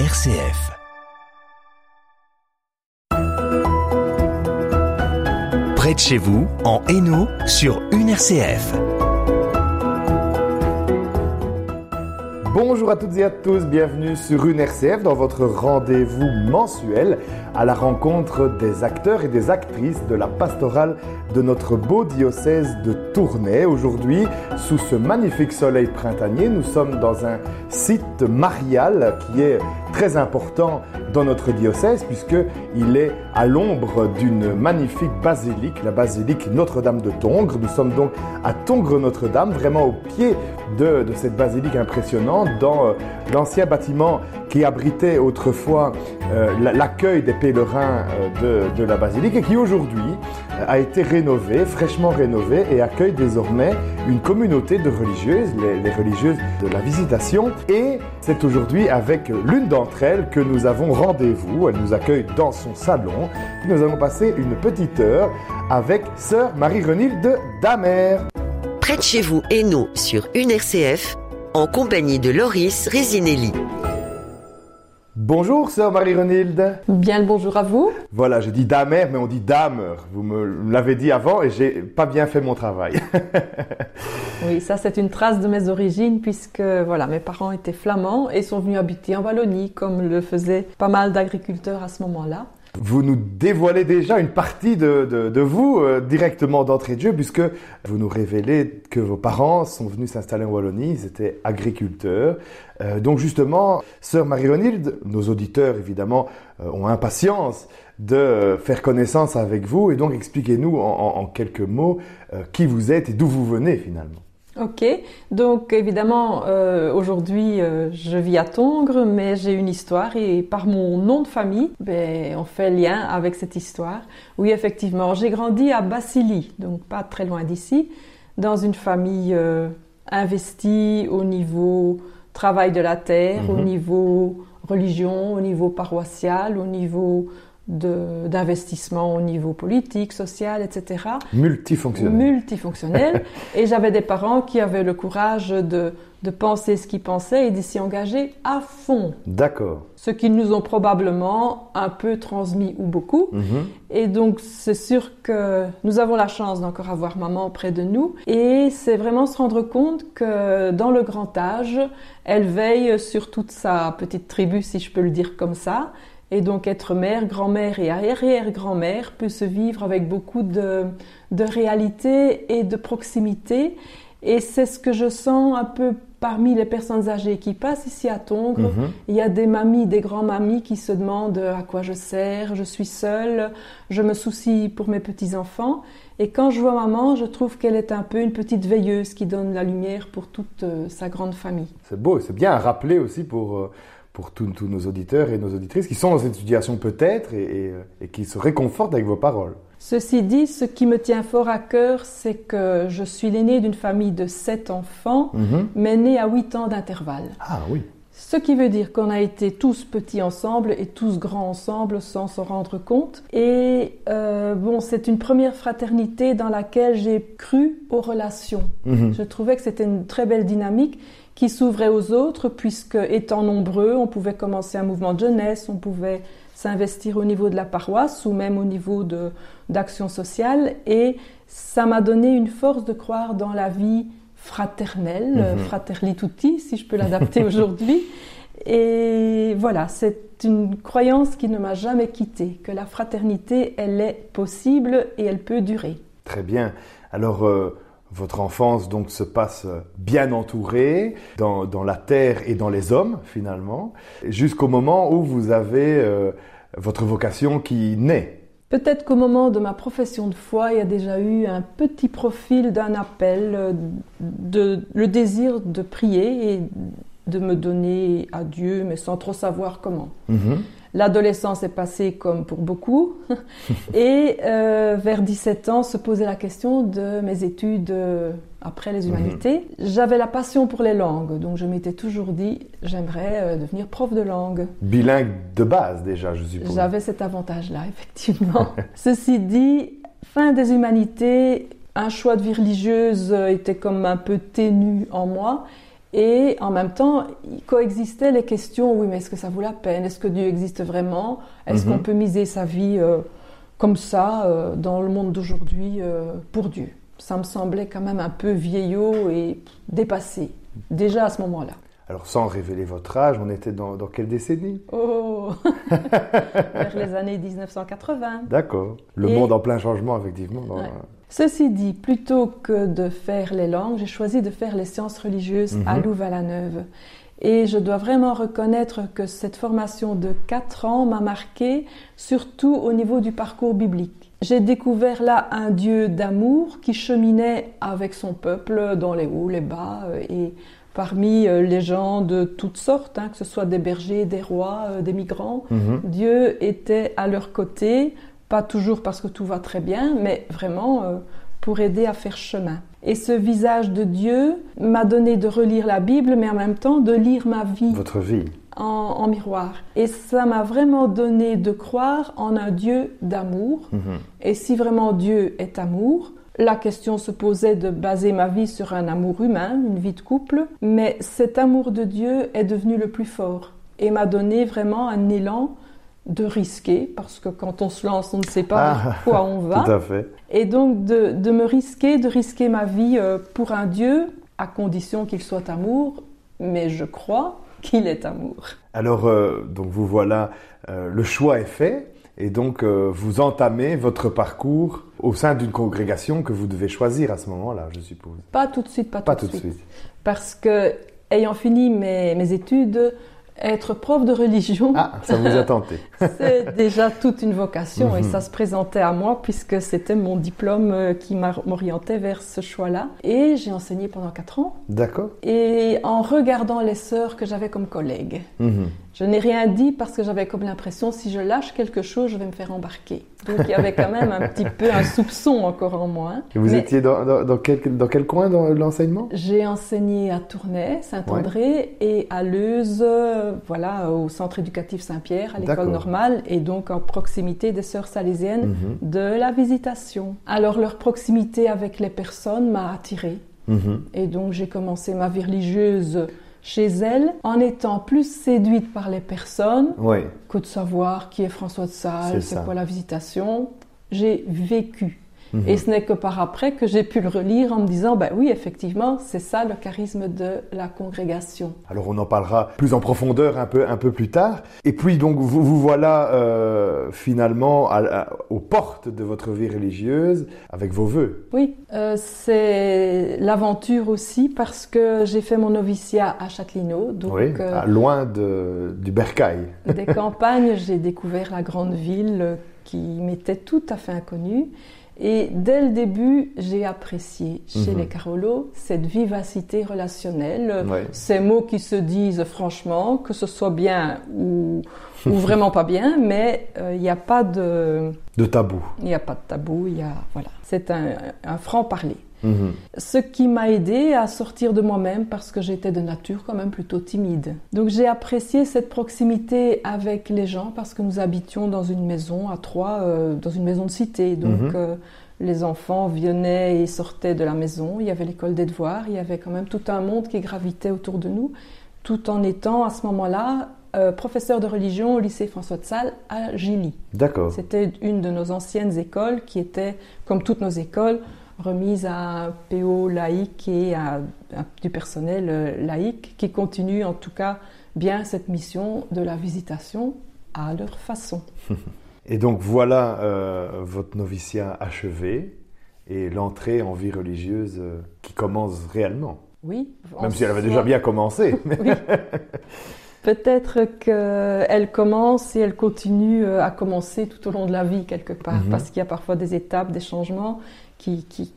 RCF. Près de chez vous, en Hainaut, sur une RCF. Bonjour à toutes et à tous, bienvenue sur une RCF dans votre rendez-vous mensuel à la rencontre des acteurs et des actrices de la pastorale de notre beau diocèse de Tournai. Aujourd'hui, sous ce magnifique soleil printanier, nous sommes dans un site marial qui est très important dans notre diocèse puisqu'il est à l'ombre d'une magnifique basilique, la basilique Notre-Dame de Tongres. Nous sommes donc à Tongres-Notre-Dame, vraiment au pied de, cette basilique impressionnante, dans euh, l'ancien bâtiment qui abritait autrefois euh, l'accueil des pèlerins euh, de, la basilique et qui aujourd'hui a été rénové, fraîchement rénové et accueille désormais une communauté de religieuses, les, religieuses de la visitation. Et c'est aujourd'hui avec l'une d'entre elles que nous avons rendez-vous. Elle nous accueille dans son salon. Nous allons passer une petite heure avec sœur Marie-Renilde Damer. Près de chez vous, Hainaut, sur une RCF, en compagnie de Loris Résinelli. Bonjour, sœur Marie-Renilde. Bien le bonjour à vous. Voilà, j'ai dit damer, mais on dit damer. Vous me l'avez dit avant et j'ai pas bien fait mon travail. oui, ça c'est une trace de mes origines puisque voilà, mes parents étaient flamands et sont venus habiter en Wallonie comme le faisaient pas mal d'agriculteurs à ce moment-là. Vous nous dévoilez déjà une partie de, de, de vous euh, directement d'entrée de jeu, puisque vous nous révélez que vos parents sont venus s'installer en Wallonie, ils étaient agriculteurs. Euh, donc justement, sœur Marie-Renilde, nos auditeurs évidemment euh, ont impatience de faire connaissance avec vous, et donc expliquez-nous en, en, en, quelques mots euh, qui vous êtes et d'où vous venez finalement. Ok, donc évidemment euh, aujourd'hui euh, je vis à Tongres, mais j'ai une histoire et par mon nom de famille, ben, on fait lien avec cette histoire. Oui, effectivement, j'ai grandi à Bassili, donc pas très loin d'ici, dans une famille euh, investie au niveau travail de la terre, au niveau religion, au niveau paroissial, au niveau d'investissement au niveau politique, social, etc. Multifonctionnel. Multifonctionnel. et j'avais des parents qui avaient le courage de, de penser ce qu'ils pensaient et de s'y engager à fond. D'accord. Ce qu'ils nous ont probablement un peu transmis ou beaucoup. Mm -hmm. Et donc c'est sûr que nous avons la chance d'encore avoir maman près de nous. Et c'est vraiment se rendre compte que dans le grand âge, elle veille sur toute sa petite tribu, si je peux le dire comme ça. Et donc être mère, grand-mère et arrière-grand-mère peut se vivre avec beaucoup de, de réalité et de proximité. Et c'est ce que je sens un peu parmi les personnes âgées qui passent ici à Tongres. Mm -hmm. Il y a des mamies, des grands-mamies qui se demandent à quoi je sers, je suis seule, je me soucie pour mes petits-enfants. Et quand je vois maman, je trouve qu'elle est un peu une petite veilleuse qui donne la lumière pour toute euh, sa grande famille. C'est beau, c'est bien à rappeler aussi pour... Euh pour tous, nos auditeurs et nos auditrices qui sont dans cette situation peut-être et, et, et, qui se réconfortent avec vos paroles. Ceci dit, ce qui me tient fort à cœur, c'est que je suis l'aîné d'une famille de sept enfants, mm -hmm. mais né à huit ans d'intervalle. Ah oui. Ce qui veut dire qu'on a été tous petits ensemble et tous grands ensemble sans s'en rendre compte. Et euh, bon, c'est une première fraternité dans laquelle j'ai cru aux relations. Mm -hmm. Je trouvais que c'était une très belle dynamique qui s'ouvrait aux autres, puisque étant nombreux, on pouvait commencer un mouvement de jeunesse, on pouvait s'investir au niveau de la paroisse ou même au niveau d'action sociale. Et ça m'a donné une force de croire dans la vie fraternelle, mm -hmm. fraterli tutti, si je peux l'adapter aujourd'hui. Et voilà, c'est une croyance qui ne m'a jamais quittée, que la fraternité, elle est possible et elle peut durer. Très bien. Alors, euh, votre enfance donc se passe bien entourée dans, dans, la terre et dans les hommes finalement, jusqu'au moment où vous avez euh, votre vocation qui naît. Peut-être qu'au moment de ma profession de foi, il y a déjà eu un petit profil d'un appel, de, le désir de prier et de me donner à Dieu, mais sans trop savoir comment. Mm -hmm. L'adolescence est passée comme pour beaucoup. Et euh, vers 17 ans, se posait la question de mes études euh, après les humanités. Mm -hmm. J'avais la passion pour les langues, donc je m'étais toujours dit, j'aimerais euh, devenir prof de langue. Bilingue de base déjà, je suppose. J'avais cet avantage-là, effectivement. Ceci dit, fin des humanités, un choix de vie religieuse était comme un peu ténu en moi. Et en même temps, coexistaient les questions, oui, mais est-ce que ça vaut la peine? Est-ce que Dieu existe vraiment? Est-ce qu'on peut miser sa vie comme ça dans le monde d'aujourd'hui pour Dieu? Ça me semblait quand même un peu vieillot et dépassé, déjà à ce moment-là. Alors, sans révéler votre âge, on était dans, quelle décennie? Oh Vers les années 1980. D'accord. Le monde en plein changement, effectivement. Ceci dit, plutôt que de faire les langues, j'ai choisi de faire les sciences religieuses à mhm. Louvain-la-Neuve. Et je dois vraiment reconnaître que cette formation de 4 ans m'a marqué, surtout au niveau du parcours biblique. J'ai découvert là un Dieu d'amour qui cheminait avec son peuple dans les hauts, les bas, euh, et parmi euh, les gens de toutes sortes, hein, que ce soit des bergers, des rois, euh, des migrants. Mhm. Dieu était à leur côté, pas toujours parce que tout va très bien, mais vraiment euh, pour aider à faire chemin. Et ce visage de Dieu m'a donné de relire la Bible, mais en même temps de lire ma vie. Votre vie. En, miroir. Et ça m'a vraiment donné de croire en un Dieu d'amour. Mhm. Et si vraiment Dieu est amour, la question se posait de baser ma vie sur un amour humain, une vie de couple, mais cet amour de Dieu est devenu le plus fort et m'a donné vraiment un élan de risquer, parce que quand on se lance, on ne sait pas ah, où on va. Tout à fait. Et donc de, me risquer, de risquer ma vie euh, pour un Dieu, à condition qu'il soit amour, mais je crois qu'il est amour. Alors, euh, donc vous voilà, euh, le choix est fait. Et donc, euh, vous entamez votre parcours au sein d'une congrégation que vous devez choisir à ce moment-là, je suppose. Pas tout de suite, pas, tout, de suite. Parce que, ayant fini mes, mes études, être prof de religion. Ah, ça vous a tenté. c'est déjà toute une vocation et mhm. ça se présentait à moi puisque c'était mon diplôme euh, qui m'orientait vers ce choix-là. Et j'ai enseigné pendant quatre ans. D'accord. Et en regardant les sœurs que j'avais comme collègues, mhm. Je n'ai rien dit parce que j'avais comme l'impression si je lâche quelque chose, je vais me faire embarquer. Donc il y avait quand même un petit peu un soupçon encore en moi. Et vous étiez dans, dans, quel, dans quel coin dans l'enseignement? J'ai enseigné à Tournai, Saint-André et à Leuze, voilà, au centre éducatif Saint-Pierre, à l'école normale et donc en proximité des sœurs salésiennes mhm. de la visitation. Alors leur proximité avec les personnes m'a attirée. Mhm. Et donc j'ai commencé ma vie religieuse chez elle en étant plus séduite par les personnes que de savoir qui est François de Sales, c'est quoi la visitation. J'ai vécu Mhm. Et ce n'est que par après que j'ai pu le relire en me disant, ben oui, effectivement, c'est ça le charisme de la congrégation. Alors on en parlera plus en profondeur un peu, un peu plus tard. Et puis donc vous, vous voilà euh, finalement aux portes de votre vie religieuse avec vos voeux. Oui, euh, c'est l'aventure aussi parce que j'ai fait mon noviciat à Châtelineau. Donc, oui, euh, loin de, du Bercail. Des campagnes, j'ai découvert la grande ville qui m'était tout à fait inconnue. Et dès le début, j'ai apprécié chez mhm. les Carolo cette vivacité relationnelle, ces mots qui se disent franchement, que ce soit bien ou, vraiment pas bien, mais euh, il n'y a pas de... De tabou. Il n'y a pas de tabou, il y a... Voilà. C'est un franc parler. Mhm. Ce qui m'a aidé à sortir de moi-même parce que j'étais de nature quand même plutôt timide. Donc j'ai apprécié cette proximité avec les gens parce que nous habitions dans une maison à trois, euh, dans une maison de cité. Donc mhm. euh, les enfants venaient et sortaient de la maison. Il y avait l'école des devoirs. Il y avait quand même tout un monde qui gravitait autour de nous, tout en étant à ce moment-là euh, professeur de religion au lycée François de Sales à Gilly. D'accord. C'était une de nos anciennes écoles qui était, comme toutes nos écoles, remise à un PO laïque et à, du personnel euh, laïque qui continue en tout cas bien cette mission de la visitation à leur façon. Et donc voilà euh, votre noviciat achevé et l'entrée en vie religieuse euh, qui commence réellement. Oui. Même si elle avait déjà bien commencé. oui. Peut-être qu'elle commence et elle continue à commencer tout au long de la vie quelque part, mhm. parce qu'il y a parfois des étapes, des changements,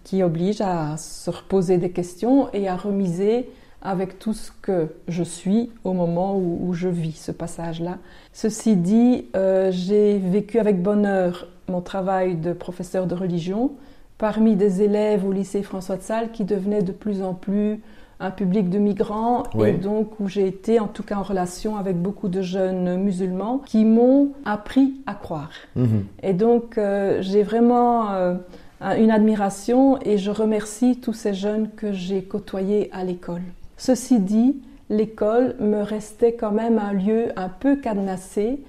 qui, oblige à se reposer des questions et à remiser avec tout ce que je suis au moment où, je vis ce passage-là. Ceci dit, euh, j'ai vécu avec bonheur mon travail de professeur de religion parmi des élèves au lycée François de Sales qui devenaient de plus en plus un public de migrants et donc où j'ai été en tout cas en relation avec beaucoup de jeunes musulmans qui m'ont appris à croire. Mhm. Et donc euh, j'ai vraiment... Euh, une admiration et je remercie tous ces jeunes que j'ai côtoyés à l'école. Ceci dit, l'école me restait quand même un lieu un peu cadenassé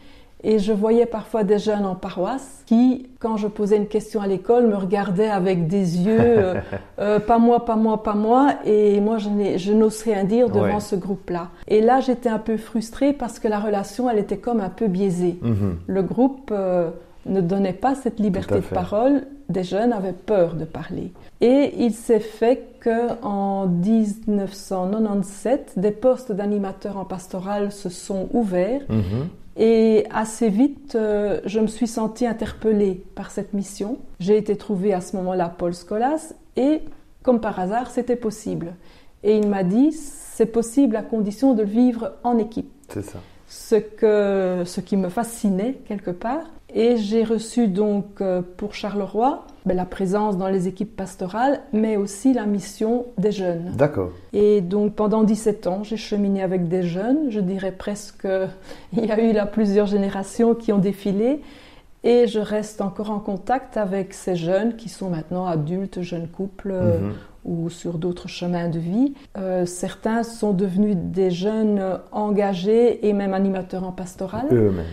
et je voyais parfois des jeunes en paroisse qui, quand je posais une question à l'école, me regardaient avec des yeux euh, euh, pas moi, pas moi, pas moi. Et moi, je n'ose rien dire devant ce groupe-là. Et là, j'étais un peu frustrée parce que la relation, elle était comme un peu biaisée. Mhm. Le groupe euh, ne donnait pas cette liberté de parole. Des jeunes avaient peur de parler. Et il s'est fait qu'en 1997, des postes d'animateurs en pastoral se sont ouverts. Mhm. Et assez vite, euh, je me suis sentie interpellée par cette mission. J'ai été trouvée à ce moment-là Paul Scolas et, comme par hasard, c'était possible. Et il m'a dit, c'est possible à condition de le vivre en équipe. C'est ça. Ce, que, ce qui me fascinait quelque part. Et j'ai reçu donc euh, pour Charleroi ben, la présence dans les équipes pastorales, mais aussi la mission des jeunes. D'accord. Et donc pendant 17 ans, j'ai cheminé avec des jeunes. Je dirais presque, il y a eu là plusieurs générations qui ont défilé. Et je reste encore en contact avec ces jeunes qui sont maintenant adultes, jeunes couples euh, mhm. ou sur d'autres chemins de vie. Euh, certains sont devenus des jeunes engagés et même animateurs en pastoral. Eux-mêmes.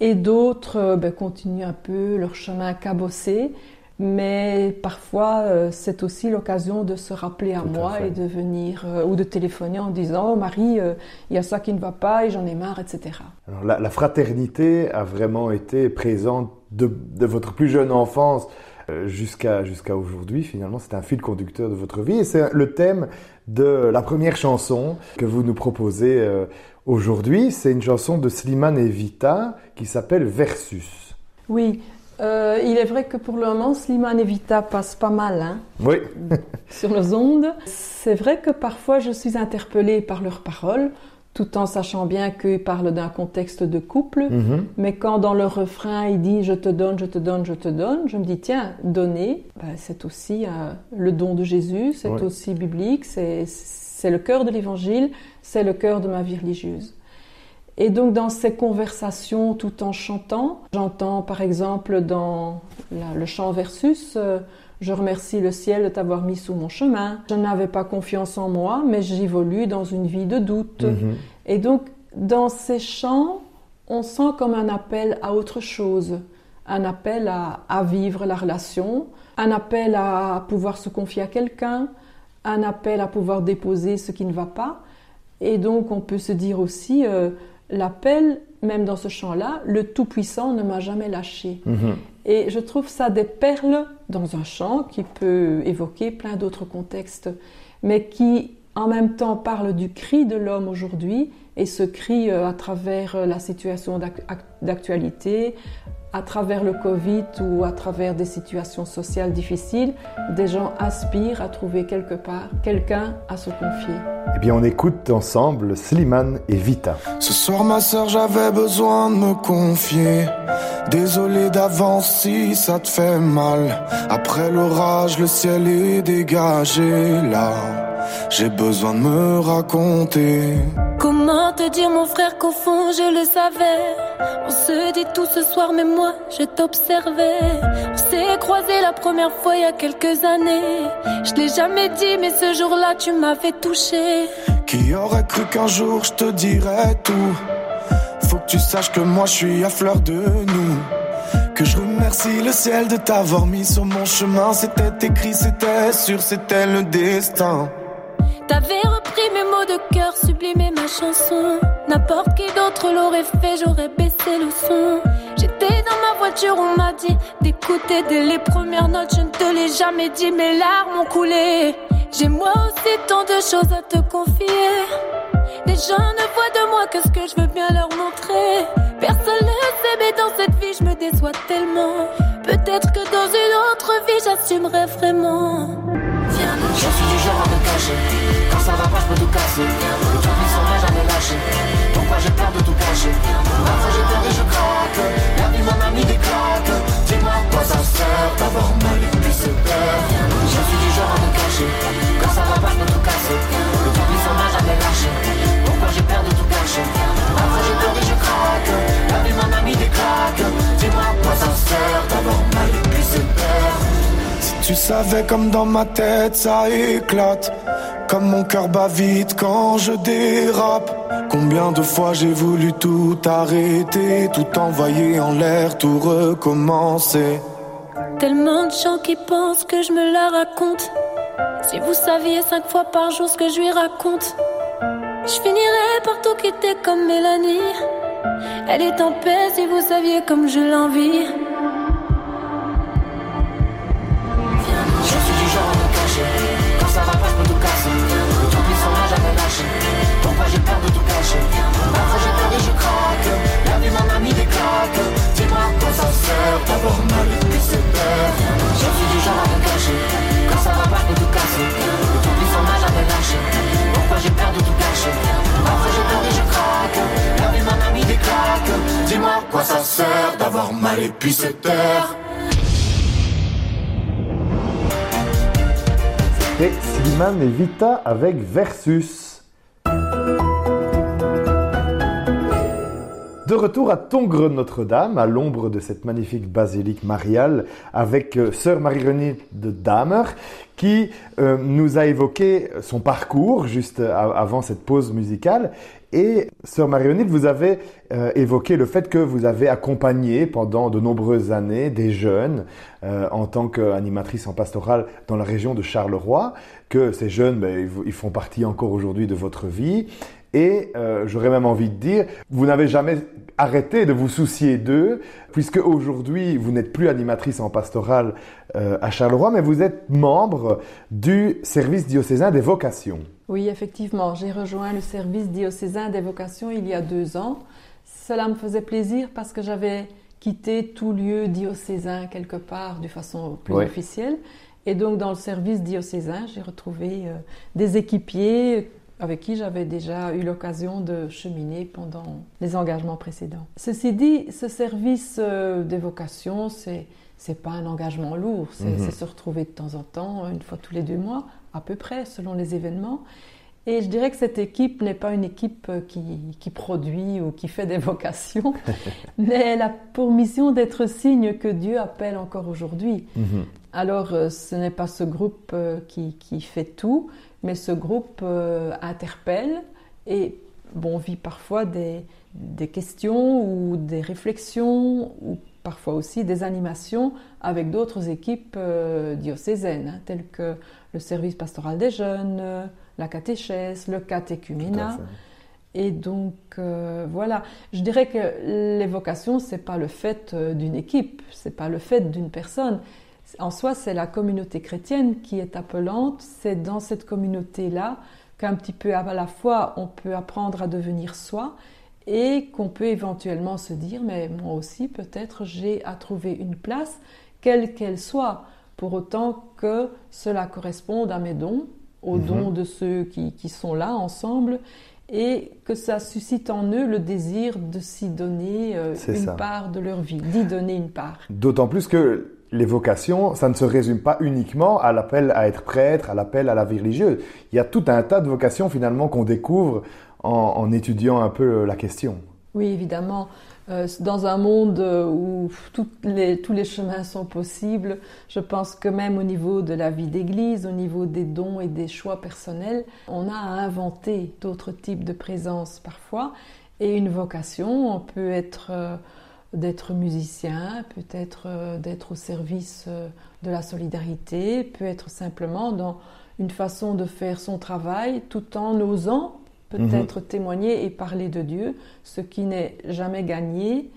Et d'autres euh, ben, continuent un peu leur chemin cabossé. Mais parfois, euh, c'est aussi l'occasion de se rappeler à moi et de venir euh, ou de téléphoner en disant Oh Marie, il y a ça qui ne va pas et j'en ai marre, etc. Alors, la, fraternité a vraiment été présente de, votre plus jeune enfance jusqu'à jusqu'à aujourd'hui. Finalement, c'est un fil conducteur de votre vie et c'est le thème de la première chanson que vous nous proposez Aujourd'hui, c'est une chanson de Slimane et Vita qui s'appelle Versus. Oui, euh, il est vrai que pour le moment, Slimane et Vita passent pas mal hein, oui. sur nos ondes. C'est vrai que parfois je suis interpellée par leurs paroles, tout en sachant bien qu'ils parlent d'un contexte de couple. Mhm. Mais quand dans leur refrain, il dit Je te donne, je te donne, je te donne, je me dis Tiens, donner, ben, c'est aussi euh, le don de Jésus, c'est aussi biblique, c'est c'est le cœur de l'évangile, c'est le cœur de ma vie religieuse. Et donc dans ces conversations tout en chantant, j'entends par exemple dans le chant versus, euh, je remercie le ciel de t'avoir mis sous mon chemin. Je n'avais pas confiance en moi, mais j'évolue dans une vie de doute. Mhm. Et donc dans ces chants, on sent comme un appel à autre chose, un appel à vivre la relation, un appel à pouvoir se confier à quelqu'un, un appel à pouvoir déposer ce qui ne va pas. Et donc on peut se dire aussi, euh, l'appel, même dans ce champ-là, le Tout-Puissant ne m'a jamais lâché. Mhm. Et je trouve ça des perles dans un chant qui peut évoquer plein d'autres contextes, mais qui en même temps parle du cri de l'homme aujourd'hui, et ce cri euh, à travers euh, la situation d'actualité, à travers le Covid ou à travers des situations sociales difficiles, des gens aspirent à trouver quelque part quelqu'un à se confier. Eh bien, on écoute ensemble Slimane et Vita. Ce soir, ma soeur, j'avais besoin de me confier. Désolé d'avance si ça te fait mal. Après l'orage, le ciel est dégagé là. J'ai besoin de me raconter. Comment te dire, mon frère, qu'au fond je le savais. On se dit tout ce soir, mais moi je t'observais. On s'est croisé la première fois il y a quelques années. Je l'ai jamais dit, mais ce jour-là tu m'avais touché. Qui aurait cru qu'un jour je te dirais tout? Faut que tu saches que moi je suis à fleur de nous. Que je remercie le ciel de t'avoir mis sur mon chemin. C'était écrit, c'était sûr, c'était le destin. T'avais repris mes mots de cœur, sublimé ma chanson. N'importe qui d'autre l'aurait fait, j'aurais baissé le son. J'étais dans ma voiture, on m'a dit d'écouter dès les premières notes. Je ne te l'ai jamais dit, mes larmes ont coulé. J'ai moi aussi tant de choses à te confier. Les gens ne voient de moi que ce que je veux bien leur montrer. Personne ne sait, mais dans cette vie, je me déçois tellement. Peut-être que dans une autre vie, j'assumerai vraiment. Je suis du genre à me cacher ça va pas, je peux tout casser. Le tout puissant m'a jamais lâché. Pourquoi j'ai peur de tout cacher? Parfois j'ai peur et je craque. La vie m'en a mis des claques. Dis-moi quoi ça sert d'avoir mal et puis se perdre. Je suis du genre à me cacher. Quand ça va pas, je peux tout casser. Le tout puissant m'a jamais lâché. Pourquoi j'ai peur de tout cacher? Parfois j'ai peur et je craque. La vie m'en a mis des claques. Dis-moi quoi ça sert d'avoir mal tu savais comme dans ma tête ça éclate Comme mon cœur bat vite quand je dérape. Combien de fois j'ai voulu tout arrêter, tout envoyer en l'air, tout recommencer. Tellement de gens qui pensent que je me la raconte. Si vous saviez cinq fois par jour ce que je lui raconte, je finirais par tout quitter comme Mélanie. Elle est en paix si vous saviez comme je l'envie. D'avoir mal et puis taire. Et Slimane Vita avec Versus. De retour à Tongres Notre-Dame, à l'ombre de cette magnifique basilique mariale, avec euh, sœur Marie-Renée de Damer, qui euh, nous a évoqué son parcours juste a- avant cette pause musicale. Et sœur Marie-Renée, vous avez euh, évoqué le fait que vous avez accompagné pendant de nombreuses années des jeunes euh, en tant qu'animatrice en pastorale dans la région de Charleroi, que ces jeunes, ben, ils font partie encore aujourd'hui de votre vie. Et euh, j'aurais même envie de dire, vous n'avez jamais arrêté de vous soucier d'eux, puisque aujourd'hui, vous n'êtes plus animatrice en pastorale euh, à Charleroi, mais vous êtes membre du service diocésain des vocations. Oui, effectivement, j'ai rejoint le service diocésain des vocations il y a deux ans. Cela me faisait plaisir parce que j'avais quitté tout lieu diocésain quelque part de façon plus Ouais. officielle. Et donc dans le service diocésain, j'ai retrouvé euh, des équipiers avec qui j'avais déjà eu l'occasion de cheminer pendant les engagements précédents. Ceci dit, ce service euh, des vocations, c'est c'est pas un engagement lourd, c'est Mhm. c'est se retrouver de temps en temps, une fois tous les deux mois, à peu près, selon les événements. Et je dirais que cette équipe n'est pas une équipe euh, qui, qui produit ou qui fait des vocations, mais elle a pour mission d'être signe que Dieu appelle encore aujourd'hui. Alors, euh, ce n'est pas ce groupe euh, qui, qui fait tout, mais ce groupe interpelle et bon, vit parfois des, des questions ou des réflexions ou parfois aussi des animations avec d'autres équipes diocésaines, hein, telles que le service pastoral des jeunes, euh, la catéchèse, le catéchuménat. Et donc euh, voilà, je dirais que les vocations, c'est pas le fait euh, d'une équipe, c'est pas le fait d'une personne. En soi, c'est la communauté chrétienne qui est appelante. C'est dans cette communauté-là qu'un petit peu à la fois on peut apprendre à devenir soi et qu'on peut éventuellement se dire, mais moi aussi peut-être j'ai à trouver une place, quelle qu'elle soit, pour autant que cela corresponde à mes dons, aux Mhm. dons de ceux qui, qui sont là ensemble, et que ça suscite en eux le désir de s'y donner euh, une ça. part de leur vie, d'y donner une part. D'autant plus que les vocations, ça ne se résume pas uniquement à l'appel à être prêtre, à l'appel à la vie religieuse. Il y a tout un tas de vocations finalement qu'on découvre en, en étudiant un peu la question. Oui, évidemment. Euh, dans un monde euh, où tous les chemins sont possibles, je pense que même au niveau de la vie d'Église, au niveau des dons et des choix personnels, on a à inventer d'autres types de présences parfois. Et une vocation, on peut être euh, d'être musicien, peut-être euh, d'être au service de la solidarité, peut être simplement dans une façon de faire son travail tout en osant peut-être témoigner et parler de Dieu, ce qui n'est jamais gagné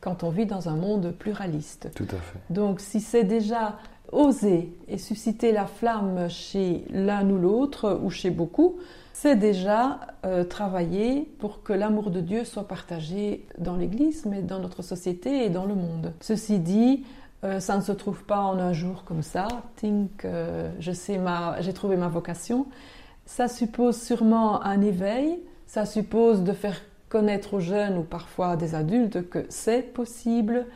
quand on vit dans un monde pluraliste. Tout à fait. Donc si c'est déjà oser et susciter la flamme chez l'un ou l'autre, ou chez beaucoup, c'est déjà euh, travailler pour que l'amour de Dieu soit partagé dans l'Église, mais dans notre société et dans le monde. Ceci dit, euh, ça ne se trouve pas en un jour comme ça. Think, euh, je sais ma, j'ai trouvé ma vocation. Ça suppose sûrement un éveil. Ça suppose de faire connaître aux jeunes ou parfois à des adultes que c'est possible.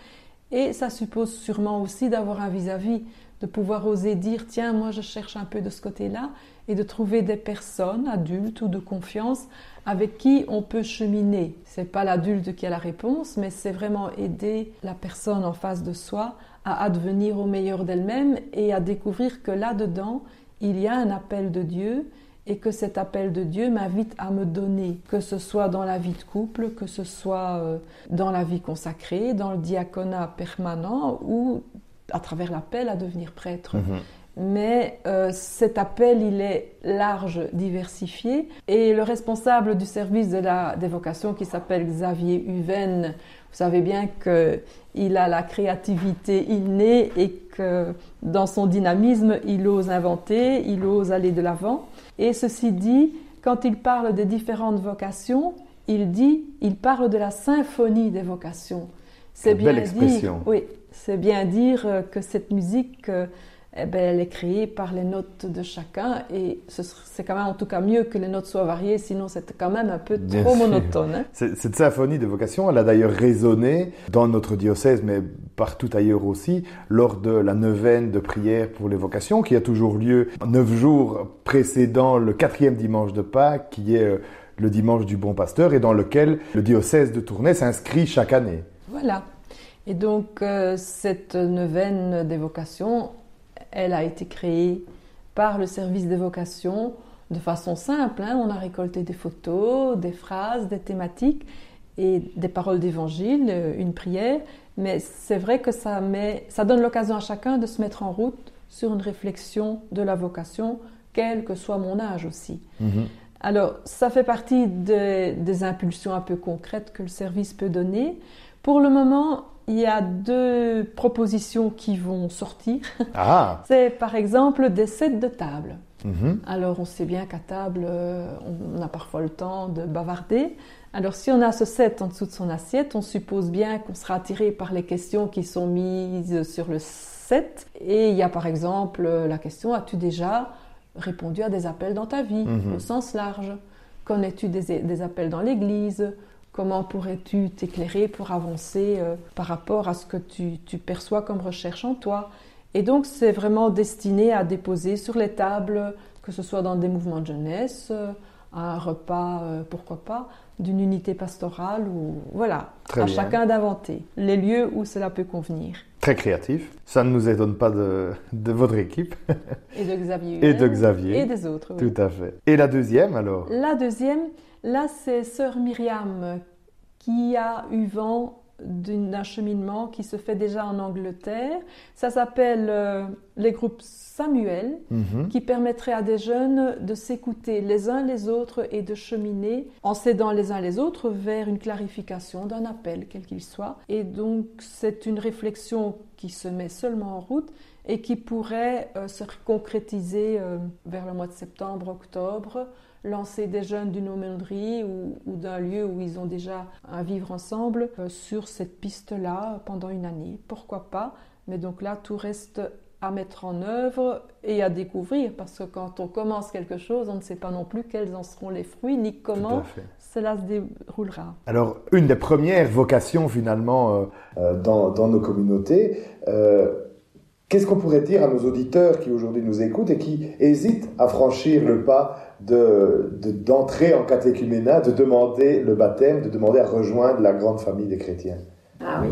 Et ça suppose sûrement aussi d'avoir un vis-à-vis, de pouvoir oser dire tiens, moi je cherche un peu de ce côté-là, et de trouver des personnes, adultes ou de confiance, avec qui on peut cheminer. C'est pas l'adulte qui a la réponse, mais c'est vraiment aider la personne en face de soi à advenir au meilleur d'elle-même et à découvrir que là-dedans, il y a un appel de Dieu et que cet appel de Dieu m'invite à me donner, que ce soit dans la vie de couple, que ce soit euh, dans la vie consacrée, dans le diaconat permanent ou à travers l'appel à devenir prêtre. Mhm. Mais euh, cet appel, il est large, diversifié. Et le responsable du service de la des vocations, qui s'appelle Xavier Huven, vous savez bien qu'il a la créativité innée et que dans son dynamisme, il ose inventer, il ose aller de l'avant. Et ceci dit, quand il parle des différentes vocations, il dit, il parle de la symphonie des vocations. C'est bien belle expression. oui, c'est bien dire euh, que cette musique, euh, eh ben, elle est créée par les notes de chacun et c'est quand même en tout cas mieux que les notes soient variées, sinon c'est quand même un peu trop monotone. Hein. Cette symphonie de vocation, elle a d'ailleurs résonné dans notre diocèse, mais partout ailleurs aussi, lors de la neuvaine de prière pour les vocations, qui a toujours lieu neuf jours précédant le quatrième dimanche de Pâques, qui est euh, le dimanche du Bon Pasteur, et dans lequel le diocèse de Tournai s'inscrit chaque année. Voilà. Et donc, euh, cette neuvaine des vocations, elle a été créée par le service des vocations de façon simple. Hein. On a récolté des photos, des phrases, des thématiques et des paroles d'évangile, euh, une prière. Mais c'est vrai que ça, met, ça donne l'occasion à chacun de se mettre en route sur une réflexion de la vocation, quel que soit mon âge aussi. Mm-hmm. Alors, ça fait partie des impulsions un peu concrètes que le service peut donner. Pour le moment, il y a deux propositions qui vont sortir. Ah. C'est par exemple des sets de table. Mhm. Alors on sait bien qu'à table, euh, on a parfois le temps de bavarder. Alors si on a ce set en dessous de son assiette, on suppose bien qu'on sera attiré par les questions qui sont mises sur le set. Et il y a par exemple la question, as-tu déjà répondu à des appels dans ta vie, mhm. au sens large? Connais-tu des appels dans l'Église? Comment pourrais-tu t'éclairer pour avancer euh, par rapport à ce que tu, perçois comme recherche en toi? Et donc, c'est vraiment destiné à déposer sur les tables, que ce soit dans des mouvements de jeunesse, euh, à un repas, euh, pourquoi pas, d'une unité pastorale, ou voilà, à chacun d'inventer les lieux où cela peut convenir. Très créatif. Ça ne nous étonne pas de, votre équipe. Et de Xavier. Et de Xavier. Et des autres. Tout à fait. Et la deuxième alors? La deuxième, Là, c'est sœur Myriam qui a eu vent d'un cheminement qui se fait déjà en Angleterre. Ça s'appelle euh, les groupes Samuel, mhm. qui permettrait à des jeunes de s'écouter les uns les autres et de cheminer en s'aidant les uns les autres vers une clarification d'un appel, quel qu'il soit. Et donc, c'est une réflexion qui se met seulement en route et qui pourrait euh, se concrétiser euh, vers le mois de septembre, octobre, lancer des jeunes d'une aumônerie ou, d'un lieu où ils ont déjà à vivre ensemble euh, sur cette piste-là pendant une année. Pourquoi pas? Mais donc là, tout reste à mettre en œuvre et à découvrir parce que quand on commence quelque chose, on ne sait pas non plus quels en seront les fruits ni comment cela se déroulera. Alors, une des premières vocations finalement euh, euh, dans, dans, nos communautés, qu'est-ce qu'on pourrait dire à nos auditeurs qui aujourd'hui nous écoutent et qui hésitent à franchir le pas d'entrer de, en catéchuménat, de demander le baptême, de demander à rejoindre la grande famille des chrétiens? Ah oui.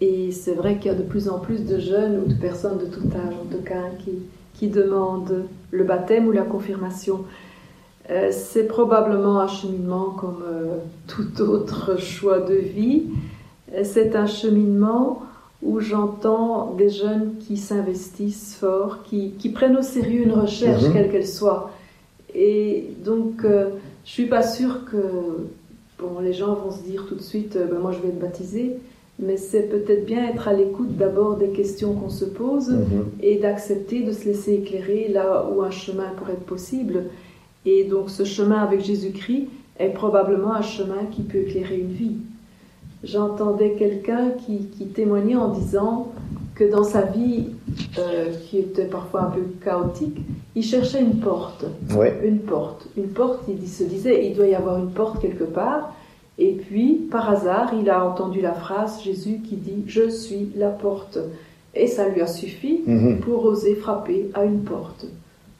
Et c'est vrai qu'il y a de plus en plus de jeunes ou de personnes de tout âge, en tout cas, qui, qui demandent le baptême ou la confirmation. Euh, c'est probablement un cheminement comme euh, tout autre choix de vie. Euh, c'est un cheminement où j'entends des jeunes qui s'investissent fort, qui, qui, prennent au sérieux une recherche, mhm. quelle qu'elle soit. Et donc, euh, je suis pas sûre que bon, les gens vont se dire tout de suite, euh, ben, moi je vais être baptisé, mais c'est peut-être bien être à l'écoute d'abord des questions qu'on se pose mhm. et d'accepter de se laisser éclairer là où un chemin pourrait être possible. Et donc, ce chemin avec Jésus-Christ est probablement un chemin qui peut éclairer une vie. J'entendais quelqu'un qui, qui témoignait en disant que dans sa vie, euh, qui était parfois un peu chaotique, il cherchait une porte. Une porte. Une porte, il se disait, il doit y avoir une porte quelque part. Et puis, par hasard, il a entendu la phrase Jésus qui dit Je suis la porte. Et ça lui a suffi mhm. pour oser frapper à une porte.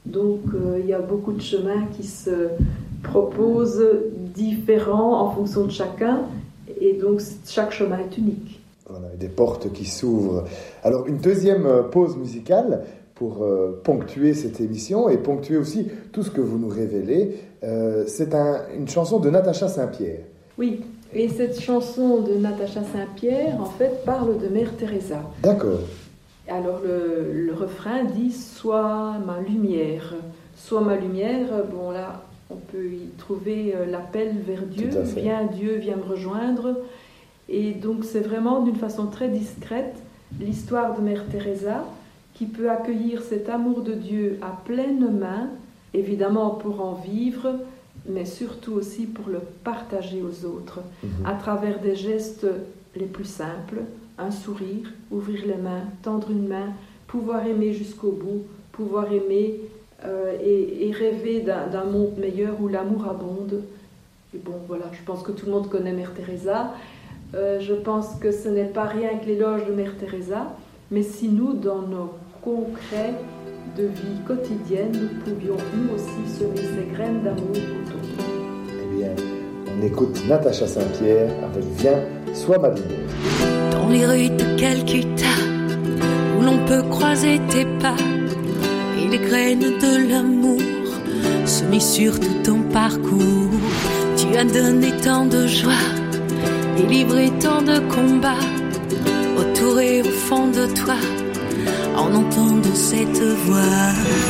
Donc, euh, il y a beaucoup de chemins qui se proposent différents en fonction de chacun. Et donc, chaque chemin est unique. Voilà, des portes qui s'ouvrent. Alors, une deuxième euh, pause musicale pour euh, ponctuer cette émission et ponctuer aussi tout ce que vous nous révélez. Euh, c'est une chanson de Natacha Saint-Pierre. Oui, et cette chanson de Natacha Saint-Pierre, en fait, parle de Mère Teresa. D'accord. Alors le, refrain dit Sois ma lumière. Sois ma lumière, bon là, on peut y trouver euh, l'appel vers Dieu. Viens Dieu, viens me rejoindre. Et donc c'est vraiment d'une façon très discrète l'histoire de Mère Teresa qui peut accueillir cet amour de Dieu à pleine main, évidemment pour en vivre, mais surtout aussi pour le partager aux autres, mhm. à travers des gestes les plus simples, un sourire, ouvrir les mains, tendre une main, pouvoir aimer jusqu'au bout, pouvoir aimer euh, et, rêver d'un monde meilleur où l'amour abonde. Et bon, voilà, je pense que tout le monde connaît Mère Teresa. Euh, je pense que ce n'est pas rien que l'éloge de Mère Teresa, mais si nous, dans nos concrets de vie quotidienne, nous pouvions nous aussi semer ces graines d'amour autour de nous. Eh bien, on écoute Natacha Saint-Pierre avec Viens, sois ma lumière. Dans les rues de Calcutta, où l'on peut croiser tes pas, les graines de l'amour semées sur tout ton parcours, tu as donné tant de joie et livré tant de combats autour et au fond de toi en entendant cette voix.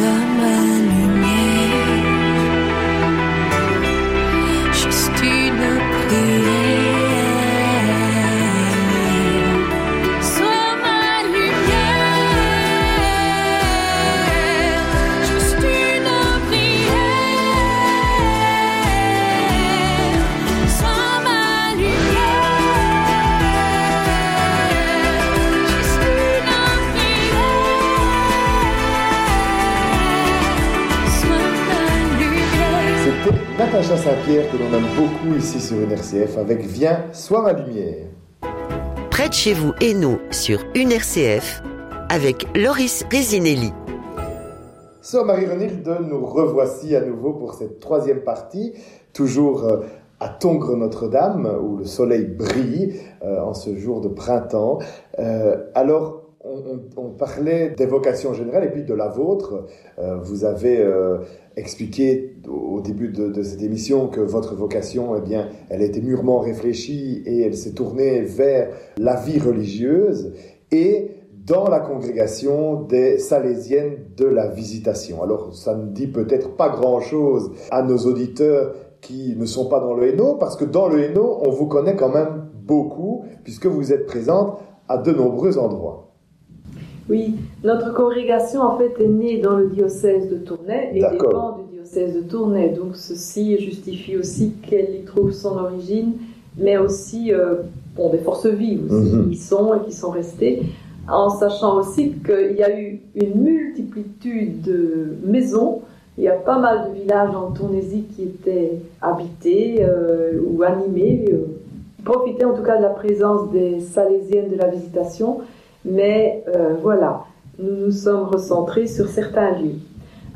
Natacha Que l'on aime beaucoup ici sur une RCF avec Viens, sois ma lumière. Près de chez vous et nous sur une RCF avec Loris Resinelli. Sœur Marie-Renilde, nous revoici à nouveau pour cette troisième partie, toujours euh, à Tongres Notre-Dame, où le soleil brille euh, en ce jour de printemps. Euh, alors, on, parlait des vocations générales et puis de la vôtre. vous avez expliqué au début de, cette émission que votre vocation, eh bien, elle été mûrement réfléchie et elle s'est tournée vers la vie religieuse et dans la congrégation des Salésiennes de la Visitation. Alors, ça ne dit peut-être pas grand-chose à nos auditeurs qui ne sont pas dans le Hainaut, parce que dans le Hainaut, on vous connaît quand même beaucoup, puisque vous êtes présente à de nombreux endroits. Oui, notre congrégation en fait est née dans le diocèse de Tournai et dépend du diocèse de Tournai. Donc ceci justifie aussi qu'elle y trouve son origine, mais aussi euh, bon, des forces vives aussi, mhm. qui sont et qui sont restées, en sachant aussi qu'il y a eu une multitude de maisons. Il y a pas mal de villages en Tournaisie qui étaient habités euh, ou animés, euh, profitaient en tout cas de la présence des Salésiennes de la Visitation Mais euh, voilà, nous nous sommes recentrés sur certains lieux.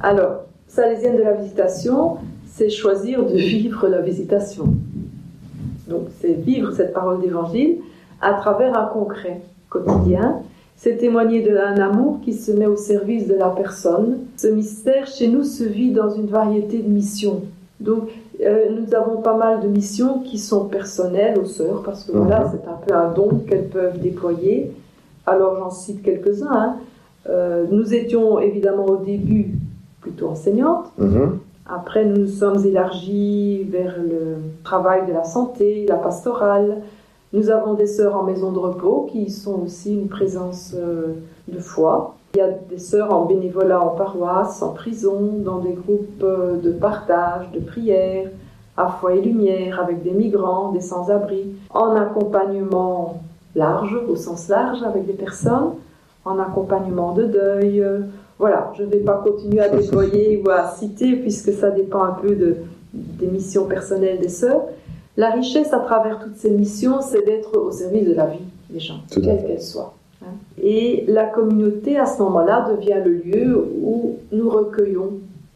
Alors, salésienne de la visitation, c'est choisir de vivre la visitation. Donc, c'est vivre cette parole d'évangile à travers un concret quotidien. C'est témoigner d'un amour qui se met au service de la personne. Ce mystère, chez nous, se vit dans une variété de missions. Donc, euh, nous avons pas mal de missions qui sont personnelles aux sœurs, parce que voilà, c'est un peu un don qu'elles peuvent déployer. Alors, j'en cite quelques-uns. Hein. Euh, nous étions évidemment au début plutôt enseignantes. Mhm. Après, nous nous sommes élargis vers le travail de la santé, la pastorale. Nous avons des sœurs en maison de repos qui sont aussi une présence euh, de foi. Il y a des sœurs en bénévolat en paroisse, en prison, dans des groupes euh, de partage, de prière, à foi et lumière, avec des migrants, des sans-abri, en accompagnement large, au sens large, avec des personnes, en accompagnement de deuil. Voilà, je ne vais pas continuer à déployer ou à citer, puisque ça dépend un peu de, des missions personnelles des sœurs. La richesse à travers toutes ces missions, c'est d'être au service de la vie des gens, quelle qu'elle soit. hein. Et la communauté, à ce moment-là, devient le lieu où nous recueillons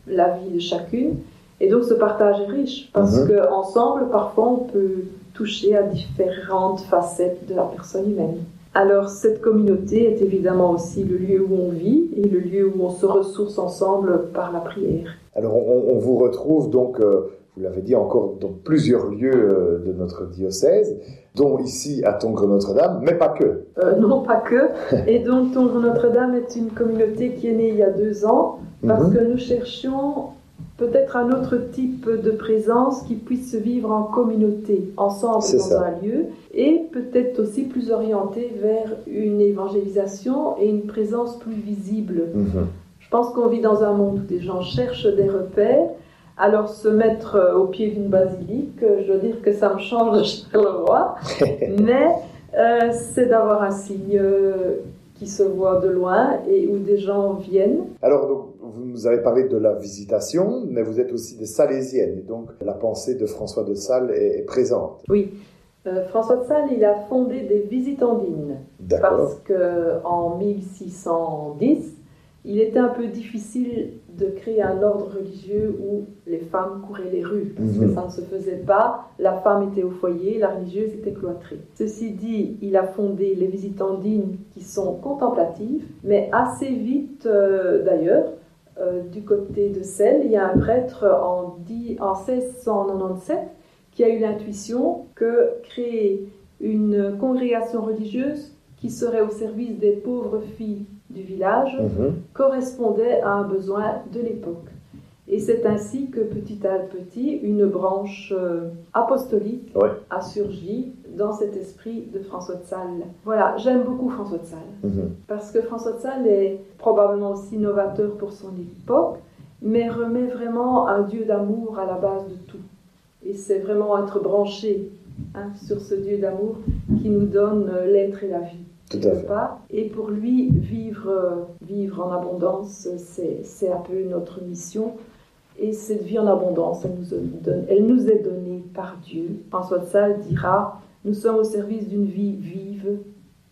la vie de chacune. Et donc ce partage est riche, parce Mhm. qu'ensemble, parfois, on peut toucher à différentes facettes de la personne humaine. Alors cette communauté est évidemment aussi le lieu où on vit et le lieu où on se ressource ensemble par la prière. Alors, on, on vous retrouve donc, euh, vous l'avez dit, encore dans plusieurs lieux euh, de notre diocèse, dont ici à Tongres-Notre-Dame, mais pas que. Euh, non, pas que. Et donc, Tongres Notre-Dame est une communauté qui est née il y a deux ans parce Mhm. que nous cherchions peut-être un autre type de présence qui puisse se vivre en communauté, ensemble dans ça. un lieu, et peut-être aussi plus orienté vers une évangélisation et une présence plus visible. Mhm. Je pense qu'on vit dans un monde où des gens cherchent des repères. Alors se mettre euh, au pied d'une basilique, euh, je dois dire que ça me change de Charleroi, mais euh, c'est d'avoir un signe euh, qui se voit de loin et où des gens viennent. Alors, donc, vous nous avez parlé de la visitation, mais vous êtes aussi des Salésiennes, et donc la pensée de François de Sales est, est présente. Oui, Euh, François de Sales, il a fondé des visitandines D'accord. parce que en 1610, il était un peu difficile de créer un ordre religieux où les femmes couraient les rues, parce que Mhm. ça ne se faisait pas. La femme était au foyer, la religieuse était cloîtrée. Ceci dit, il a fondé les visitandines qui sont contemplatives, mais assez vite euh, d'ailleurs, euh, du côté de Celle, il y a un prêtre en, dix- en 1697 qui a eu l'intuition que créer une congrégation religieuse qui serait au service des pauvres filles du village Mhm. correspondait à un besoin de l'époque. Et c'est ainsi que petit à petit, une branche euh, apostolique Ouais. a surgi dans cet esprit de François de Sales. Voilà, j'aime beaucoup François de Sales. Mhm. Parce que François de Sales est probablement aussi novateur pour son époque, mais remet vraiment un Dieu d'amour à la base de tout. Et c'est vraiment être branché hein, sur ce Dieu d'amour qui nous donne euh, l'être et la vie. Tout à fait. Et pour lui, vivre, euh, vivre en abondance, c'est c'est un peu notre mission. Et cette vie en abondance, elle nous, donne- elle nous est donnée par Dieu. François de Sales dira Nous sommes au service d'une vie vive,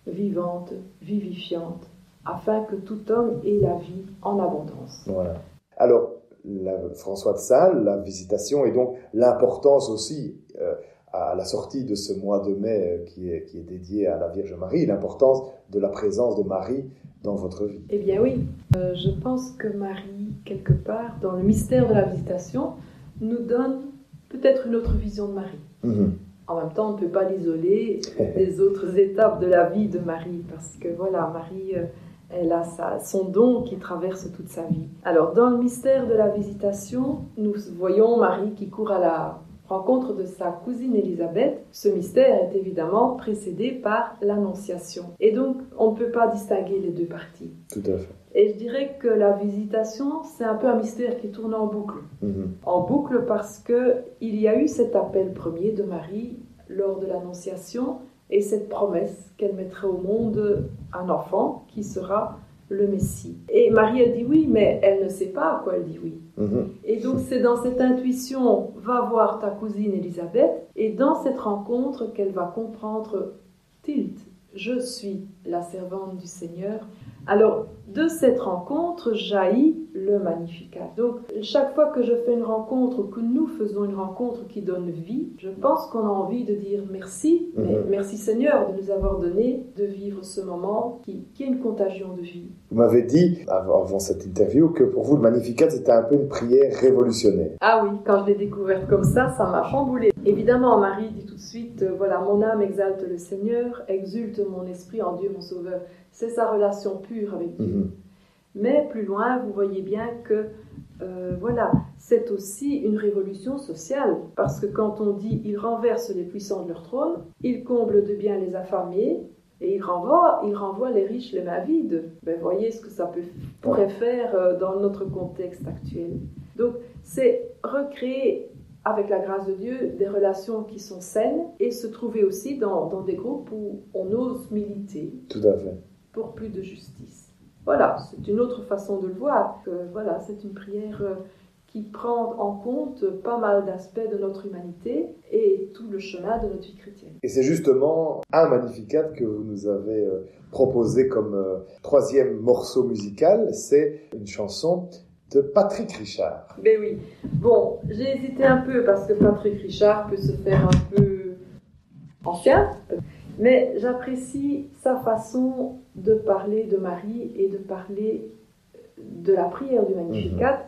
vivante, vivifiante, afin que tout homme ait la vie en abondance. Voilà. Alors, la- François de Sales, la visitation et donc l'importance aussi euh, à la sortie de ce mois de mai euh, qui est, qui est dédié à la Vierge Marie, l'importance de la présence de Marie dans votre vie. Eh bien oui, Euh, je pense que Marie, quelque part, dans le mystère de la visitation, nous donne peut-être une autre vision de Marie. Mhm. En même temps, on ne peut pas l'isoler des autres étapes de la vie de Marie, parce que voilà, Marie, euh, elle a sa- son don qui traverse toute sa vie. Alors, dans le mystère de la visitation, nous voyons Marie qui court à la rencontre de sa cousine Élisabeth. Ce mystère est évidemment précédé par l'Annonciation. Et donc, on ne peut pas distinguer les deux parties. Tout à fait. Et je dirais que la visitation, c'est un peu un mystère qui tourne en boucle Mhm. en boucle parce que il y a eu cet appel premier de Marie lors de l'Annonciation et cette promesse qu'elle mettrait au monde un enfant qui sera le Messie. Et Marie, elle dit oui, mais elle ne sait pas à quoi elle dit oui. Mhm. Et donc c'est dans cette intuition, va voir ta cousine Elisabeth, et dans cette rencontre qu'elle va comprendre, tilt, je suis la servante du Seigneur. Alors, de cette rencontre jaillit le Magnificat. Donc, chaque fois que je fais une rencontre, que nous faisons une rencontre qui donne vie, je pense qu'on a envie de dire merci, mais Mhm. merci Seigneur de nous avoir donné de vivre ce moment qui, qui est une contagion de vie. Vous m'avez dit, avant, cette interview, que pour vous, le Magnificat, c'était un peu une prière révolutionnaire. Ah oui, quand je l'ai découverte comme ça, ça m'a chamboulé. Évidemment, Marie dit tout de suite, euh, voilà, mon âme exalte le Seigneur, exulte mon esprit en Dieu mon Sauveur. C'est sa relation pure avec Dieu. Mhm. Mais plus loin, vous voyez bien que, euh, voilà, c'est aussi une révolution sociale. Parce que quand on dit il renverse les puissants de leur trône, il comble de bien les affamés, et il renvoie, il renvoie les riches les mains vides. Ben, voyez ce que ça peut, pourrait faire euh, dans notre contexte actuel. Donc, c'est recréer avec la grâce de Dieu des relations qui sont saines et se trouver aussi dans, dans des groupes où on ose militer Tout à fait. Pour plus de justice. Voilà, c'est une autre façon de le voir. Que, voilà, c'est une prière euh, qui prend en compte pas mal d'aspects de notre humanité et tout le chemin de notre vie chrétienne. Et c'est justement un Magnificat que vous nous avez euh, proposé comme euh, troisième morceau musical. C'est une chanson de Patrick Richard. Ben oui. Bon, j'ai hésité un peu parce que Patrick Richard peut se faire un peu ancien, mais j'apprécie sa façon de parler de Marie et de parler de la prière du Magnificat,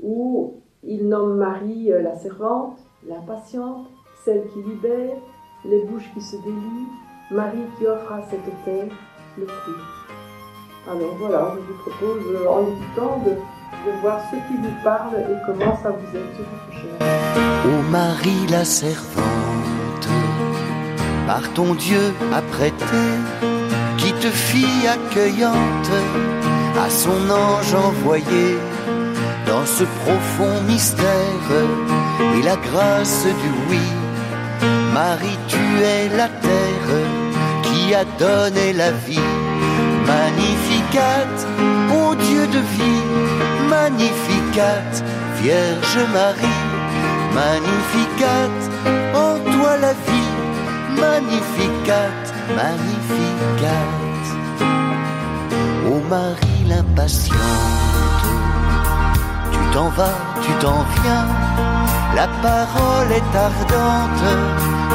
où il nomme Marie euh, la servante, la patiente, celle qui libère, les bouches qui se délient, Marie qui offre à cette terre le fruit. Alors voilà, je vous propose euh, en écoutant de, de voir ce qui vous parle et comment ça vous aide sur votre chemin. Ô Marie la servante, par ton Dieu apprêté, qui te fit accueillante à son ange envoyé dans ce profond mystère et la grâce du oui. Marie, tu es la terre qui a donné la vie. Magnificat, ô Dieu de vie, Magnificat, Vierge Marie, Magnificat, en toi la vie, Magnificat, Magnificat. Ô Marie l'impatiente, tu t'en vas, tu t'en viens, la parole est ardente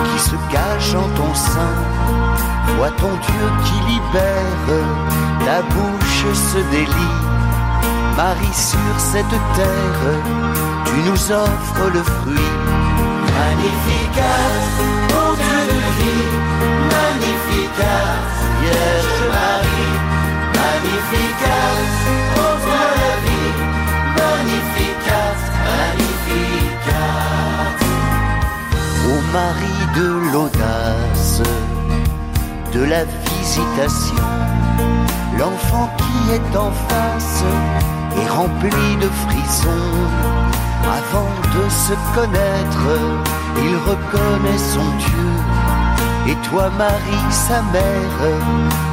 qui se cache en ton sein. Vois ton Dieu qui libère, ta bouche se délie. Marie sur cette terre, tu nous offres le fruit. Magnificat, Magnificat, Vierge Marie, Magnificat, toi la vie, Magnificat, Magnificat. Ô Marie de l'audace, de la visitation, l'enfant qui est en face est rempli de frissons. Avant de se connaître, il reconnaît son Dieu. Et toi, Marie, sa mère,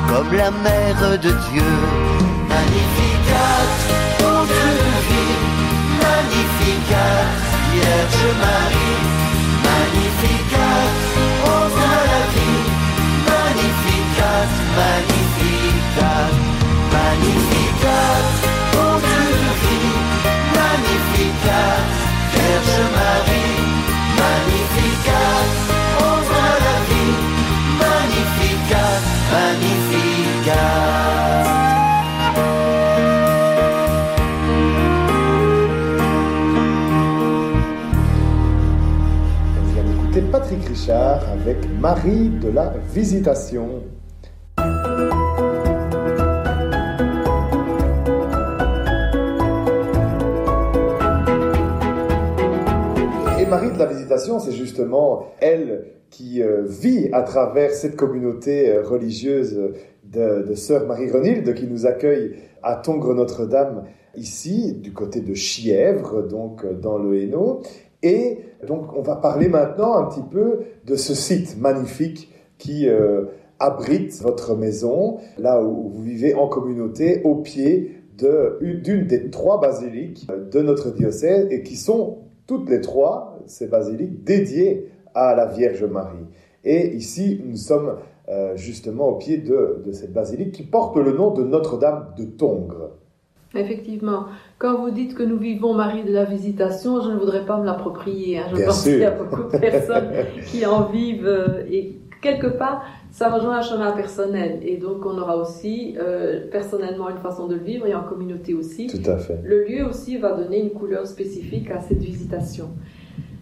comme la mère de Dieu. Magnificat, ô Dieu de vie, Magnificat, Vierge Marie, Magnificat, ô toi la vie, Magnificat, Magnificat, Magnificat, ô Dieu de vie, Magnificat, Vierge Marie, Magnificat, Richard avec Marie de la Visitation. Et Marie de la Visitation, c'est justement elle qui euh, vit à travers cette communauté euh, religieuse de, de Sœur Marie-Renilde qui nous accueille à Tongres Notre-Dame, ici, du côté de Chièvre, donc euh, dans le Hainaut. Et donc, on va parler maintenant un petit peu de ce site magnifique qui euh, abrite votre maison, là où vous vivez en communauté, au pied d'une des trois basiliques de notre diocèse et qui sont toutes les trois, ces basiliques, dédiées à la Vierge Marie. Et ici, nous sommes euh, justement au pied de, de cette basilique qui porte le nom de Notre-Dame de Tongres. Effectivement. Quand vous dites que nous vivons Marie de la Visitation, je ne voudrais pas me l'approprier. hein. Je Bien pense qu'il y a beaucoup de personnes qui en vivent euh, et quelque part, ça rejoint un chemin personnel. Et donc, on aura aussi euh, personnellement une façon de le vivre et en communauté aussi. Tout à fait. Le lieu aussi va donner une couleur spécifique à cette visitation.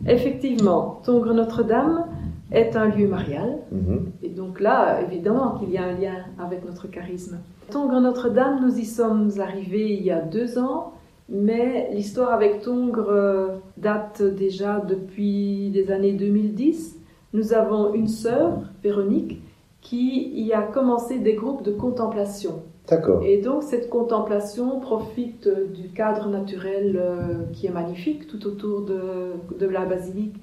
Effectivement, Tongres Notre-Dame est un lieu marial. Mhm. Et donc là, évidemment qu'il y a un lien avec notre charisme. Tongres Notre-Dame, nous y sommes arrivés il y a deux ans, mais l'histoire avec Tongres euh, date déjà depuis les années 2010. Nous avons une sœur, Véronique, qui y a commencé des groupes de contemplation. D'accord. Et donc cette contemplation profite du cadre naturel euh, qui est magnifique tout autour de, de la basilique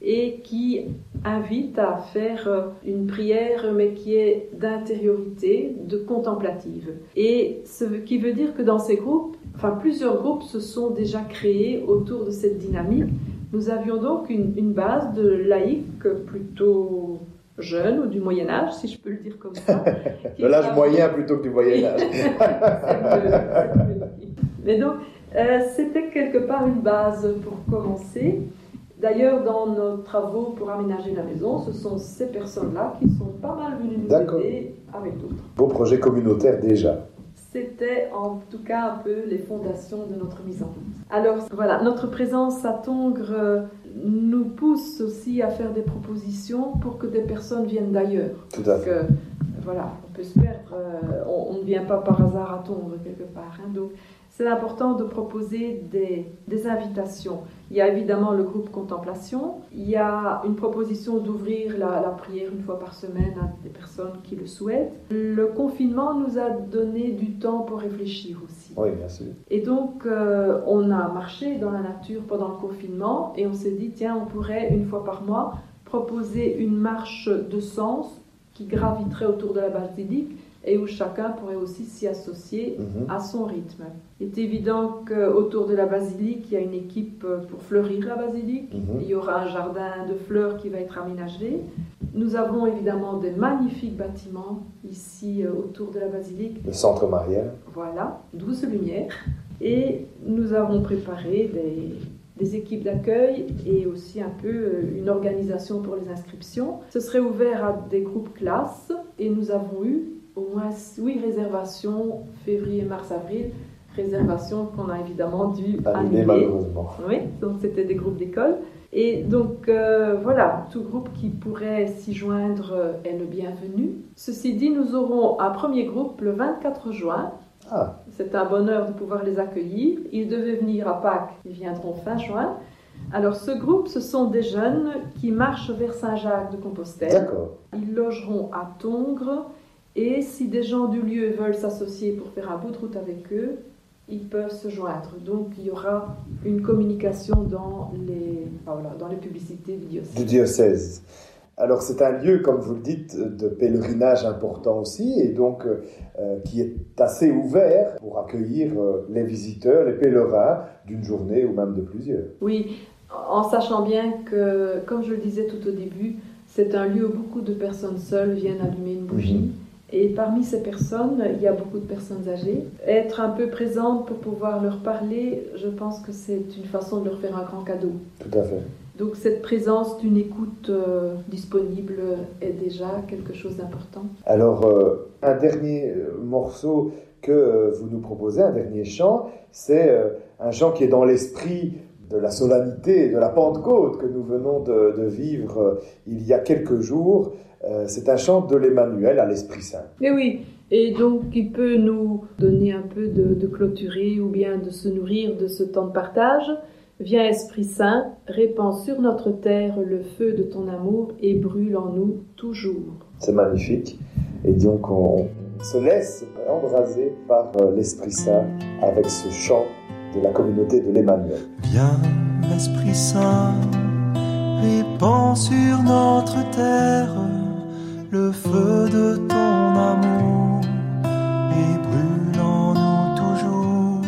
et qui invite à faire euh, une prière mais qui est d'intériorité, de contemplative. Et ce qui veut dire que dans ces groupes, enfin plusieurs groupes se sont déjà créés autour de cette dynamique. Nous avions donc une, une base de laïcs plutôt jeunes ou du Moyen Âge, si je peux le dire comme ça. De l'âge moyen plutôt que du Moyen Âge. mais donc, euh, c'était quelque part une base pour commencer. D'ailleurs, dans nos travaux pour aménager la maison, ce sont ces personnes-là qui sont pas mal venues nous aider avec d'autres. Beau projet communautaire déjà. C'était en tout cas un peu les fondations de notre mise en route. Alors voilà, notre présence à Tongres euh, nous pousse aussi à faire des propositions pour que des personnes viennent d'ailleurs. Tout à Parce fait. que voilà, on peut se perdre, euh, on, on ne vient pas par hasard à Tongres quelque part. hein. donc c'est important de proposer des, des invitations. Il y a évidemment le groupe Contemplation, il y a une proposition d'ouvrir la, la prière une fois par semaine à des personnes qui le souhaitent. Le confinement nous a donné du temps pour réfléchir aussi. Oui, bien sûr. Et donc, euh, on a marché dans la nature pendant le confinement et on s'est dit, tiens, on pourrait une fois par mois proposer une marche de sens qui graviterait autour de la basilique et où chacun pourrait aussi s'y associer Mhm. à son rythme. Il est évident qu'autour de la basilique, il y a une équipe euh, pour fleurir la basilique. Mhm. Il y aura un jardin de fleurs qui va être aménagé. Nous avons évidemment des magnifiques bâtiments ici euh, autour de la basilique Le centre Marielle. voilà, douce lumière. Et nous avons préparé des, des équipes d'accueil et aussi un peu euh, une organisation pour les inscriptions. Ce serait ouvert à des groupes classes et nous avons eu au moins huit réservations février, mars, avril. Réservations qu'on a évidemment dû annuler. malheureusement. Oui, donc c'était des groupes d'école. Et donc euh, voilà, tout groupe qui pourrait s'y joindre est le bienvenu. Ceci dit, nous aurons un premier groupe le 24 juin. Ah, C'est un bonheur de pouvoir les accueillir. Ils devaient venir à Pâques, ils viendront fin juin. Alors ce groupe, ce sont des jeunes qui marchent vers Saint-Jacques de Compostelle. d'accord. Ils logeront à Tongres et si des gens du lieu veulent s'associer pour faire un bout de route avec eux, ils peuvent se joindre. Donc il y aura une communication dans les, enfin, voilà, dans les publicités du diocèse. Du diocèse. Alors c'est un lieu, comme vous le dites, de pèlerinage important aussi, et donc euh, qui est assez ouvert pour accueillir euh, les visiteurs, les pèlerins, d'une journée ou même de plusieurs. Oui, en sachant bien que, comme je le disais tout au début, c'est un lieu où beaucoup de personnes seules viennent allumer une bougie. Mhm. Et parmi ces personnes, il y a beaucoup de personnes âgées. Être un peu présente pour pouvoir leur parler, je pense que c'est une façon de leur faire un grand cadeau. Tout à fait. Donc cette présence d'une écoute euh, disponible est déjà quelque chose d'important. Alors, euh, un dernier euh, morceau que vous nous proposez, un dernier chant, c'est euh, un chant qui est dans l'esprit de la solennité, de la Pentecôte que nous venons de, de vivre il y a quelques jours. Euh, c'est un chant de l'Emmanuel à l'Esprit Saint. Mais oui, et donc il peut nous donner un peu de, de clôturer ou bien de se nourrir de ce temps de partage. Viens Esprit Saint, répands sur notre terre le feu de ton amour et brûle en nous toujours. C'est magnifique. Et donc, on, on se laisse embraser par euh, l'Esprit Saint avec ce chant de la communauté de l'Emmanuel. Viens, Esprit Saint, répands sur notre terre le feu de ton amour et brûle en nous toujours.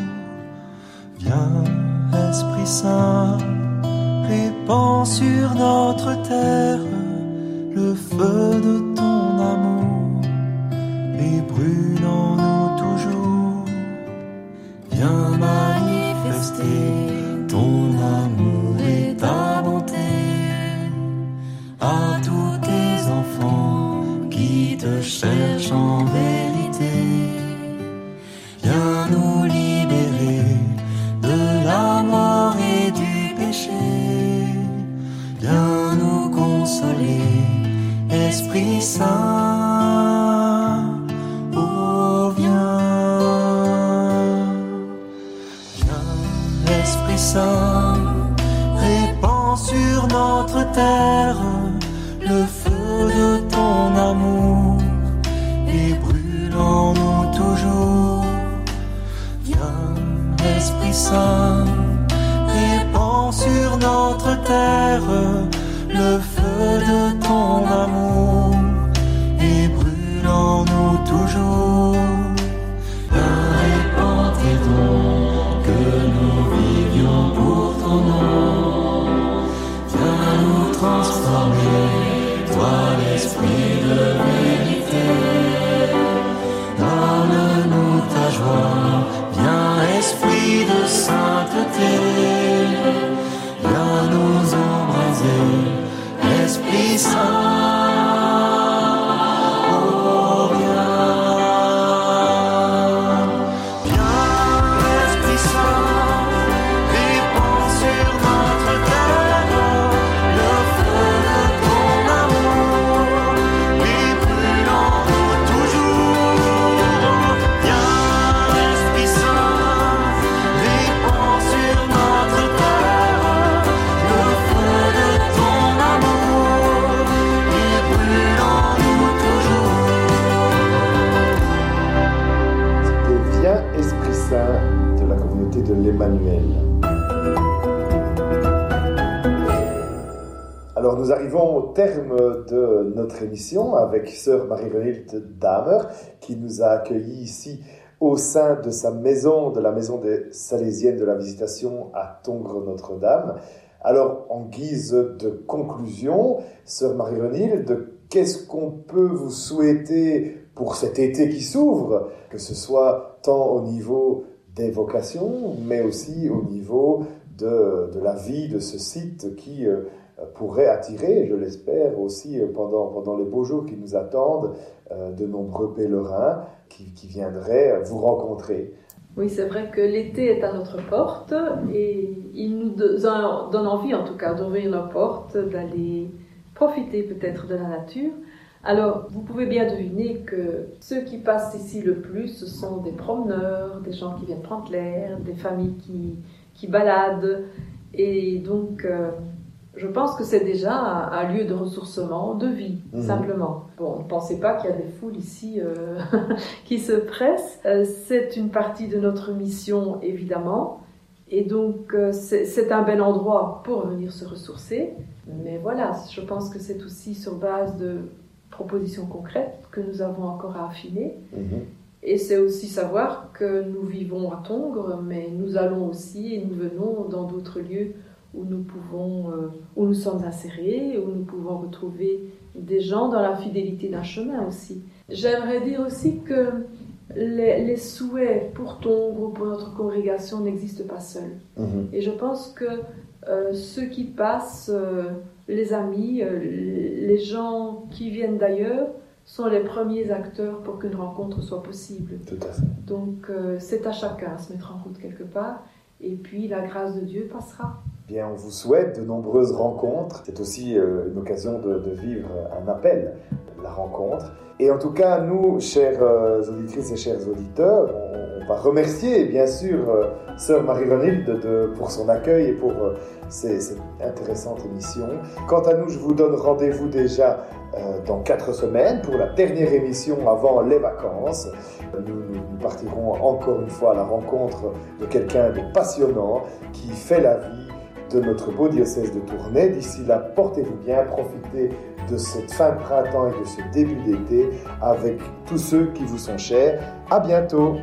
Viens, Esprit Saint, répands sur notre terre le feu de ton amour et brûle en nous toujours. Viens manifester ton cherchent en terme de notre émission avec sœur Marie-Renilde Damer qui nous a accueillis ici au sein de sa maison, de la maison des Salésiennes de la Visitation à Tongres-Notre-Dame. Alors en guise de conclusion, sœur Marie-Renilde, qu'est-ce qu'on peut vous souhaiter pour cet été qui s'ouvre, que ce soit tant au niveau des vocations, mais aussi au niveau de, la vie de ce site qui euh, pourrait attirer, je l'espère, aussi euh, pendant, pendant les beaux jours qui nous attendent, euh, de nombreux pèlerins qui, qui viendraient vous rencontrer. Oui, c'est vrai que l'été est à notre porte et il nous do- donne envie en tout cas d'ouvrir nos portes, d'aller profiter peut-être de la nature. Alors, vous pouvez bien deviner que ceux qui passent ici le plus, ce sont des promeneurs, des gens qui viennent prendre l'air, des familles qui, qui baladent. Et donc, euh, je pense que c'est déjà un, un lieu de ressourcement, de vie, Mhm. simplement. Bon, ne pensez pas qu'il y a des foules ici euh, qui se pressent. Euh, c'est une partie de notre mission, évidemment. Et donc, euh, c'est c'est un bel endroit pour venir se ressourcer. Mais voilà, je pense que c'est aussi sur base de propositions concrètes que nous avons encore à affiner. Et c'est aussi savoir que nous vivons à Tongres, mais nous allons aussi et nous venons dans d'autres lieux où nous pouvons, euh, où nous sommes insérés, où nous pouvons retrouver des gens dans la fidélité d'un chemin aussi. J'aimerais dire aussi que les, les souhaits pour Tongres, pour notre congrégation n'existent pas seuls. Et je pense que euh, ceux qui passent, euh, les amis, les gens qui viennent d'ailleurs, sont les premiers acteurs pour qu'une rencontre soit possible. Tout à fait. Donc c'est à chacun de se mettre en route quelque part, et puis la grâce de Dieu passera. On vous souhaite de nombreuses rencontres. C'est aussi euh, une occasion de, vivre un appel, la rencontre. Et en tout cas, nous, chères euh, auditrices et chers auditeurs, on, va remercier bien sûr euh, Sœur Marie-Renilde de- pour son accueil et pour euh, cette intéressante émission. Quant à nous, je vous donne rendez-vous déjà dans quatre semaines pour la dernière émission avant les vacances. Nous- nous partirons encore une fois à la rencontre de quelqu'un de passionnant qui fait la vie de notre beau diocèse de Tournai. D'ici là, portez-vous bien, profitez de cette fin de printemps et de ce début d'été avec tous ceux qui vous sont chers. À bientôt!